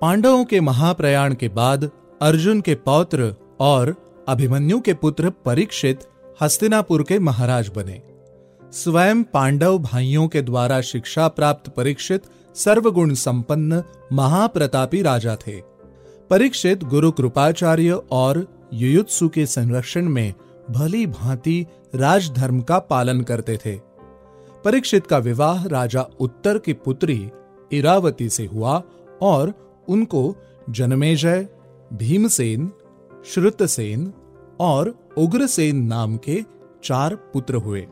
पांडवों के महाप्रयाण के बाद अर्जुन के पौत्र और अभिमन्यु के पुत्र परीक्षित हस्तिनापुर के महाराज बने। स्वयं पांडव भाइयों के द्वारा शिक्षा प्राप्त परीक्षित सर्वगुण संपन्न महाप्रतापी राजा थे। परीक्षित गुरु कृपाचार्य और युयुत्सु के संरक्षण में भली भांति राजधर्म का पालन करते थे। परीक्षित का विवाह राजा उत्तर की पुत्री इरावती से हुआ और उनको जनमेजय, भीमसेन, श्रुतसेन और उग्रसेन नाम के चार पुत्र हुए।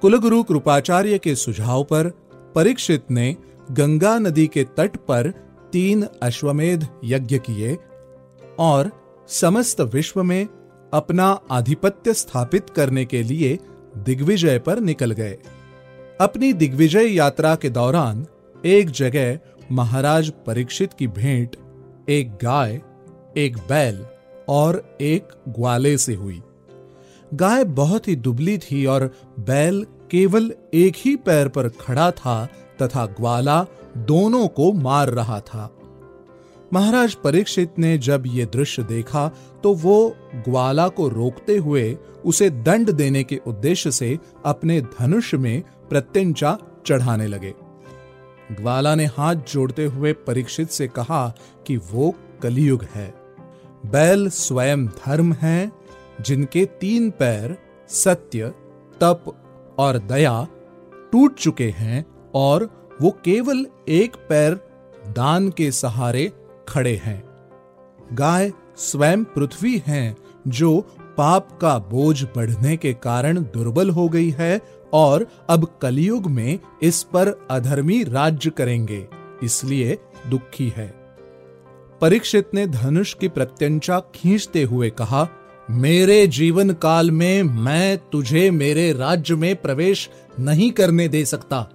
कुलगुरु कृपाचार्य के सुझाव पर परीक्षित ने गंगा नदी के तट पर तीन अश्वमेध यज्ञ किए और समस्त विश्व में अपना आधिपत्य स्थापित करने के लिए दिग्विजय पर निकल गए। अपनी दिग्विजय यात्रा के दौरान एक जगह महाराज परीक्षित की भेंट एक गाय, एक बैल और एक ग्वाले से हुई। गाय बहुत ही दुबली थी और बैल केवल एक ही पैर पर खड़ा था तथा ग्वाला दोनों को मार रहा था। महाराज परीक्षित ने जब ये दृश्य देखा तो वो ग्वाला को रोकते हुए उसे दंड देने के उद्देश्य से अपने धनुष में प्रत्यंचा चढ़ाने लगे। ग्वाला ने हाथ जोड़ते हुए परीक्षित से कहा कि वो कलयुग है। बैल स्वयं धर्म है, जिनके तीन पैर सत्य, तप और दया टूट चुके हैं और वो केवल एक पैर दान के सहारे खड़े हैं। गाय स्वयं पृथ्वी है, जो पाप का बोझ बढ़ने के कारण दुर्बल हो गई है और अब कलयुग में इस पर अधर्मी राज्य करेंगे, इसलिए दुखी है। परीक्षित ने धनुष की प्रत्यंचा खींचते हुए कहा, मेरे जीवन काल में मैं तुझे मेरे राज्य में प्रवेश नहीं करने दे सकता।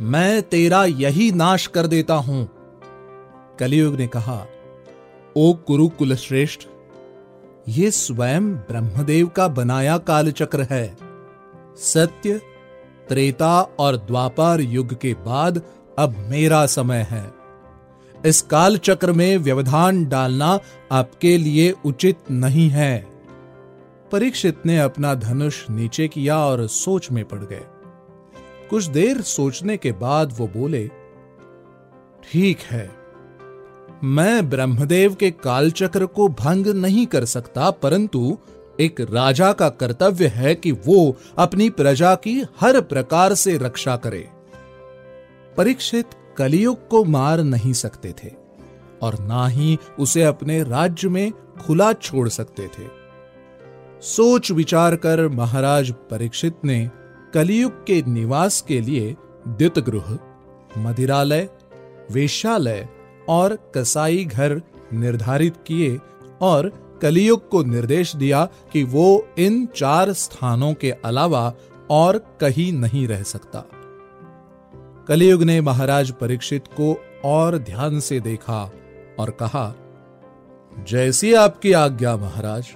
मैं तेरा यही नाश कर देता हूँ। कलयुग ने कहा, ओ कुरुकुल श्रेष्ठ ये स्वयं ब्रह्मदेव का बनाया कालचक्र है। सत्य, त्रेता और द्वापर युग के बाद अब मेरा समय है। इस काल चक्र में व्यवधान डालना आपके लिए उचित नहीं है। परीक्षित ने अपना धनुष नीचे किया और सोच में पड़ गए। कुछ देर सोचने के बाद वो बोले, ठीक है मैं ब्रह्मदेव के कालचक्र को भंग नहीं कर सकता, परंतु एक राजा का कर्तव्य है कि वो अपनी प्रजा की हर प्रकार से रक्षा करे। परीक्षित कलियुग को मार नहीं सकते थे, और ना ही उसे अपने राज्य में खुला छोड़ सकते थे। सोच विचार कर महाराज परीक्षित ने कलियुग के निवास के लिए द्युतगृह मदिरालय, वेश्यालय और कसाई घर निर्धारित किए और कलियुग को निर्देश दिया कि वो इन चार स्थानों के अलावा और कहीं नहीं रह सकता। कलियुग ने महाराज परीक्षित को और ध्यान से देखा और कहा, जैसी आपकी आज्ञा महाराज,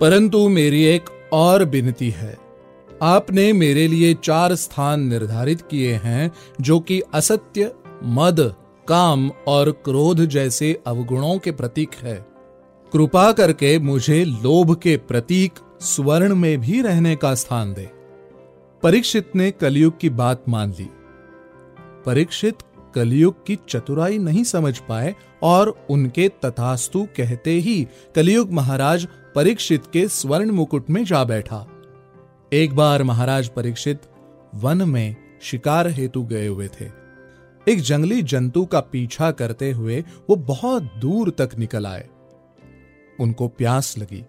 परंतु मेरी एक और विनती है। आपने मेरे लिए चार स्थान निर्धारित किए हैं जो कि असत्य, मद काम और क्रोध जैसे अवगुणों के प्रतीक है। कृपा करके मुझे लोभ के प्रतीक स्वर्ण में भी रहने का स्थान दे। परीक्षित ने कलयुग की बात मान ली। परीक्षित कलयुग की चतुराई नहीं समझ पाए और उनके तथास्तु कहते ही कलयुग महाराज परीक्षित के स्वर्ण मुकुट में जा बैठा। एक बार महाराज परीक्षित वन में शिकार हेतु गए हुए थे। एक जंगली जंतु का पीछा करते हुए वो बहुत दूर तक निकल आए। उनको प्यास लगी।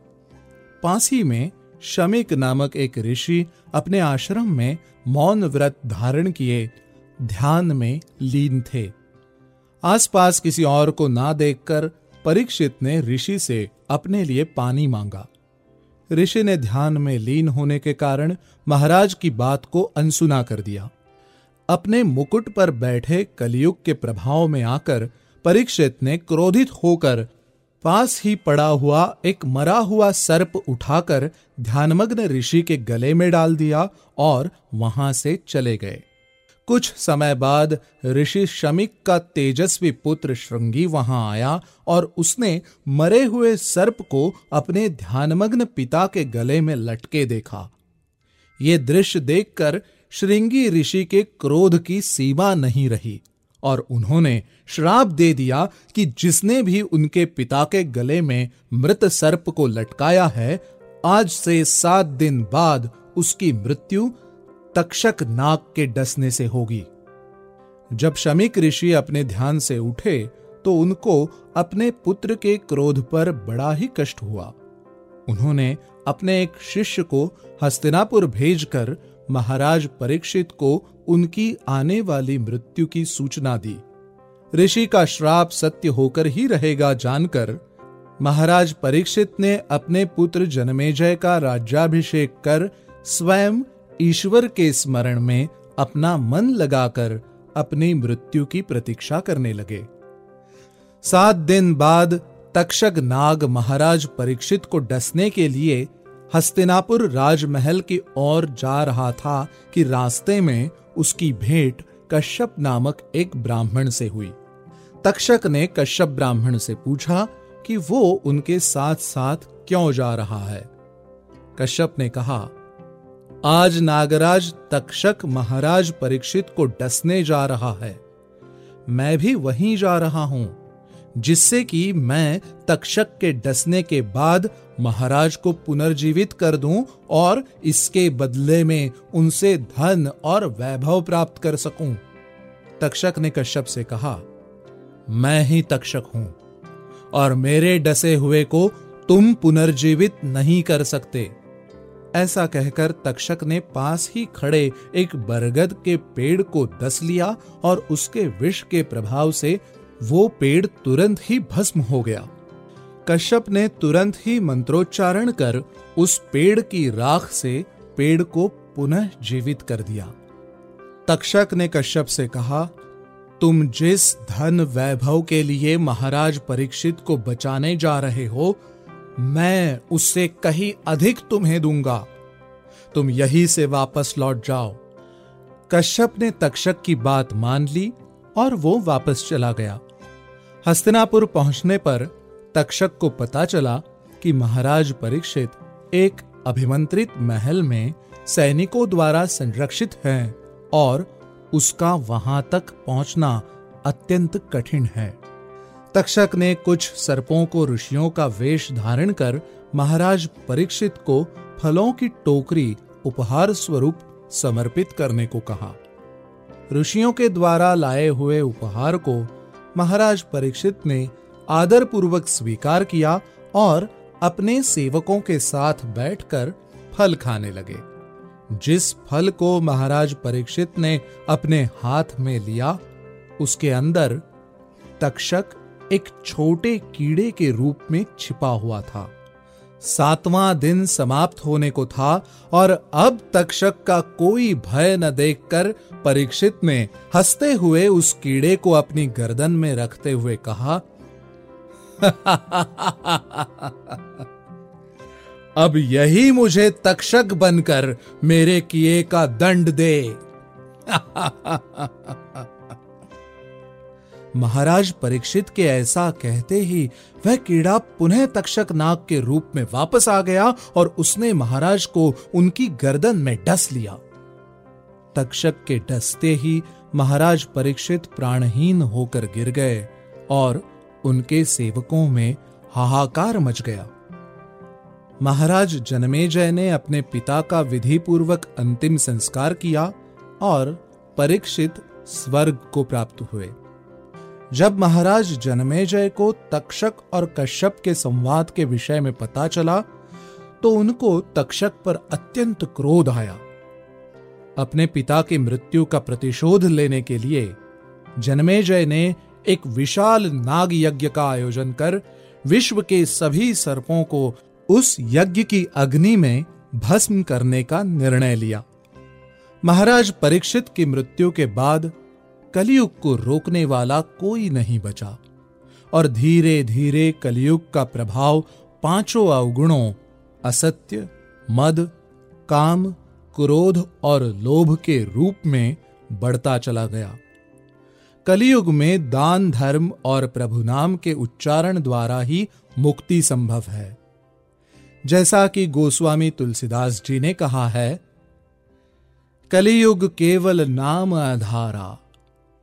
पासी में शमिक नामक एक ऋषि अपने आश्रम में मौन व्रत धारण किए, ध्यान में लीन थे। आसपास किसी और को ना देखकर परीक्षित ने ऋषि से अपने लिए पानी मांगा। ऋषि ने ध्यान में लीन होने के कारण महाराज की बात को अनसुना कर दिया। अपने मुकुट पर बैठे कलयुग के प्रभाव में आकर परीक्षित ने क्रोधित होकर पास ही पड़ा हुआ एक मरा हुआ सर्प उठाकर ध्यानमग्न ऋषि के गले में डाल दिया और वहाँ से चले गए। कुछ समय बाद ऋषि शमिक का तेजस्वी पुत्र श्रृंगी वहाँ आया और उसने मरे हुए सर्प को अपने ध्यानमग्न पिता के गले में लटके देखा। ये दृश्य देखकर श्रृंगी ऋषि के क्रोध की सीमा नहीं रही, और उन्होंने श्राप दे दिया कि जिसने भी उनके पिता के गले में मृत सर्प को लटकाया है, आज से सात दिन बाद उसकी मृत्यु तक्षक नाग के डसने से होगी। जब शमिक ऋषि अपने ध्यान से उठे तो उनको अपने पुत्र के क्रोध पर बड़ा ही कष्ट हुआ। उन्होंने अपने एक शिष्य को हस्तिनापुर भेजकर महाराज परीक्षित को उनकी आने वाली मृत्यु की सूचना दी। ऋषि का श्राप सत्य होकर ही रहेगा जानकर महाराज परीक्षित ने अपने पुत्र जनमेजय का राज्याभिषेक कर स्वयं ईश्वर के स्मरण में अपना मन लगाकर अपनी मृत्यु की प्रतीक्षा करने लगे। सात दिन बाद तक्षक नाग महाराज परीक्षित को डसने के लिए हस्तिनापुर राजमहल की ओर जा रहा था कि रास्ते में उसकी भेंट कश्यप नामक एक ब्राह्मण से हुई। तक्षक ने कश्यप ब्राह्मण से पूछा कि वो उनके साथ साथ क्यों जा रहा है? कश्यप ने कहा, आज नागराज तक्षक महाराज परीक्षित को डसने जा रहा है। मैं भी वहीं जा रहा हूँ। जिससे कि मैं तक्षक के डसने के बाद महाराज को पुनर्जीवित कर दूँ और इसके बदले में उनसे धन और वैभव प्राप्त कर सकूँ। तक्षक ने कश्यप से कहा, मैं ही तक्षक हूँ और मेरे डसे हुए को तुम पुनर्जीवित नहीं कर सकते। ऐसा कहकर तक्षक ने पास ही खड़े एक बरगद के पेड़ को दस लिया और उसके विष के प्रभाव से वो पेड़ तुरंत ही भस्म हो गया। कश्यप ने तुरंत ही मंत्रोच्चारण कर उस पेड़ की राख से पेड़ को पुनः जीवित कर दिया। तक्षक ने कश्यप से कहा, तुम जिस धन वैभव के लिए महाराज परीक्षित को बचाने जा रहे हो, मैं उससे कहीं अधिक तुम्हें दूँगा। तुम यही से वापस लौट जाओ। कश्यप ने तक्षक की बात मान ली और वो वापस चला गया। हस्तिनापुर पहुँचने पर तक्षक को पता चला कि महाराज परीक्षित एक अभिमंत्रित महल में सैनिकों द्वारा संरक्षित हैं और उसका वहाँ तक पहुँचना अत्यंत कठिन है। तक्षक ने कुछ सर्पों को ऋषियों का वेश धारण कर महाराज परीक्षित को फलों की टोकरी उपहार स्वरूप समर्पित करने को कहा। ऋषियों के द्वारा लाए हुए उपहार को महाराज परीक्षित ने आदरपूर्वक स्वीकार किया और अपने सेवकों के साथ बैठकर फल खाने लगे। जिस फल को महाराज परीक्षित ने अपने हाथ में लिया, उसके अंदर तक्षक एक छोटे कीड़े के रूप में छिपा हुआ था। सातवां दिन समाप्त होने को था और अब तक्षक का कोई भय न देखकर परीक्षित ने हँसते हुए उस कीड़े को अपनी गर्दन में रखते हुए कहा अब यही मुझे तक्षक बनकर मेरे किए का दंड दे। महाराज परीक्षित के ऐसा कहते ही वह कीड़ा पुनः तक्षक नाग के रूप में वापस आ गया और उसने महाराज को उनकी गर्दन में डस लिया। तक्षक के डसते ही महाराज परीक्षित प्राणहीन होकर गिर गए और उनके सेवकों में हाहाकार मच गया। महाराज जनमेजय ने अपने पिता का विधि पूर्वक अंतिम संस्कार किया और परीक्षित स्वर्ग को प्राप्त हुए। जब महाराज जनमेजय को तक्षक और कश्यप के संवाद के विषय में पता चला तो उनको तक्षक पर अत्यंत क्रोध आया। अपने पिता की मृत्यु का प्रतिशोध लेने के लिए जनमेजय ने एक विशाल नाग यज्ञ का आयोजन कर विश्व के सभी सर्पों को उस यज्ञ की अग्नि में भस्म करने का निर्णय लिया। महाराज परीक्षित की मृत्यु के बाद कलयुग को रोकने वाला कोई नहीं बचा। और धीरे धीरे कलयुग का प्रभाव पाँचों अवगुणों, असत्य, मद, काम, क्रोध और लोभ के रूप में बढ़ता चला गया। कलयुग में दान, धर्म और प्रभु नाम के उच्चारण द्वारा ही मुक्ति संभव है। जैसा कि गोस्वामी तुलसीदास जी ने कहा है, कलियुग केवल नाम आधारा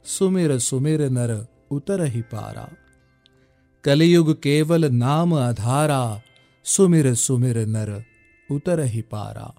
सुमिर सुमिर नर उतर ही पारा कलयुग केवल नाम आधारा सुमिर सुमिर नर उतर ही पारा